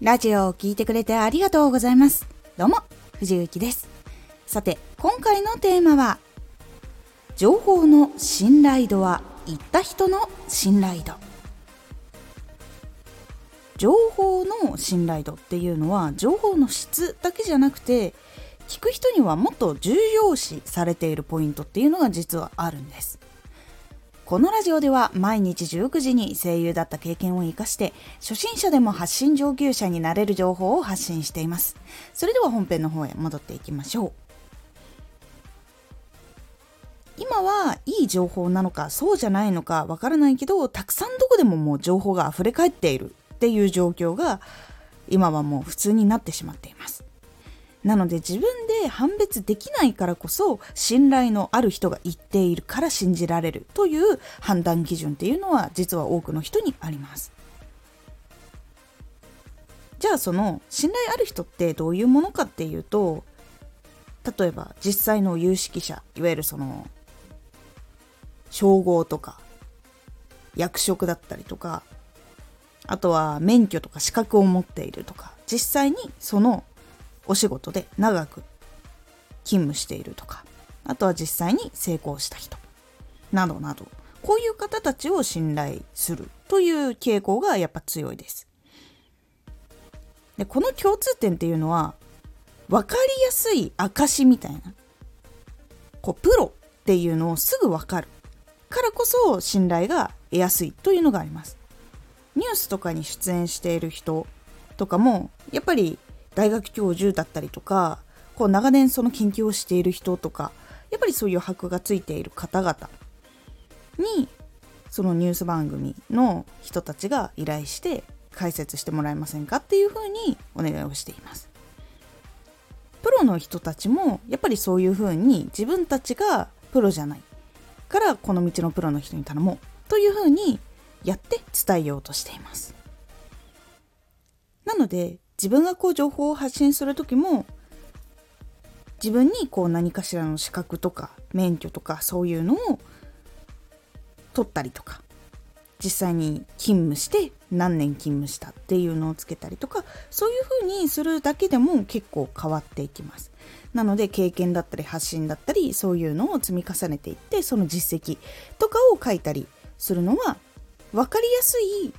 ラジオを聴いてくれてありがとうございます。どうも、藤幸です。さて、今回のテーマは、情報の信頼度は言った人の信頼度。情報の信頼度っていうのは、情報の質だけじゃなくて、聞く人にはもっと重要視されているポイントっていうのが実はあるんです。このラジオでは毎日19時に声優だった経験を活かして初心者でも発信上級者になれる情報を発信しています。それでは本編の方へ戻っていきましょう。今はいい情報なのかそうじゃないのかわからないけどたくさんどこでももう情報が溢れ返っているっていう状況が今はもう普通になってしまっています。なので自分で判別できないからこそ信頼のある人が言っているから信じられるという判断基準っていうのは実は多くの人にあります。じゃあその信頼ある人ってどういうものかっていうと例えば実際の有識者いわゆるその称号とか役職だったりとかあとは免許とか資格を持っているとか実際にそのお仕事で長く勤務しているとかあとは実際に成功した人などなどこういう方たちを信頼するという傾向がやっぱ強いです。でこの共通点っていうのは分かりやすい証みたいなこうプロっていうのをすぐ分かる。からこそ信頼が得やすいというのがあります。ニュースとかに出演している人とかもやっぱり大学教授だったりとかこう長年その研究をしている人とかやっぱりそういう箔がついている方々にそのニュース番組の人たちが依頼して解説してもらえませんかっていうふうにお願いをしています。プロの人たちもやっぱりそういうふうに自分たちがプロじゃないからこの道のプロの人に頼もうというふうにやって伝えようとしています。なので自分がこう情報を発信する時も自分にこう何かしらの資格とか免許とかそういうのを取ったりとか実際に勤務して何年勤務したっていうのをつけたりとかそういうふうにするだけでも結構変わっていきます。なので経験だったり発信だったりそういうのを積み重ねていってその実績とかを書いたりするのは分かりやすい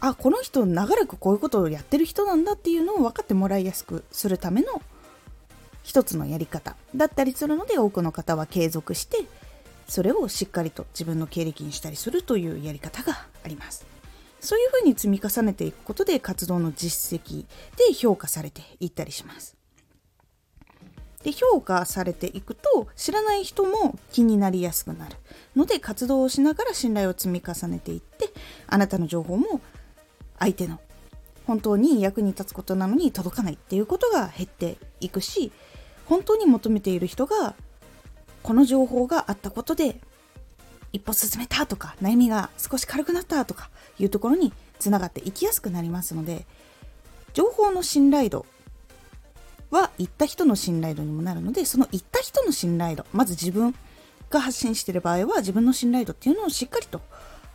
あこの人長らくこういうことをやってる人なんだっていうのを分かってもらいやすくするための一つのやり方。だったりするので多くの方は継続してそれをしっかりと自分の経歴にしたりするというやり方があります。そういうふうに積み重ねていくことで活動の実績で評価されていったりします。で評価されていくと知らない人も気になりやすくなるので活動をしながら信頼を積み重ねていってあなたの情報も相手の。本当に役に立つことなのに届かないっていうことが減っていくし本当に求めている人がこの情報があったことで一歩進めたとか悩みが少し軽くなったとかいうところにつながっていきやすくなりますので情報の信頼度は言った人の信頼度にもなるのでその言った人の信頼度まず自分が発信してる場合は自分の信頼度っていうのをしっかりと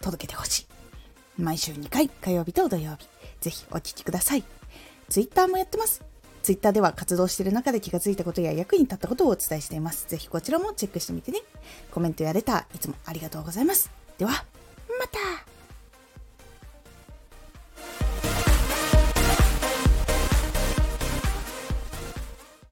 届けてほしい。毎週2回火曜日と土曜日ぜひお聴きください。Twitter もやってます。Twitter では活動している中で気がついたことや役に立ったことをお伝えしています。ぜひこちらもチェックしてみてね。コメントやレターいつもありがとうございます。では、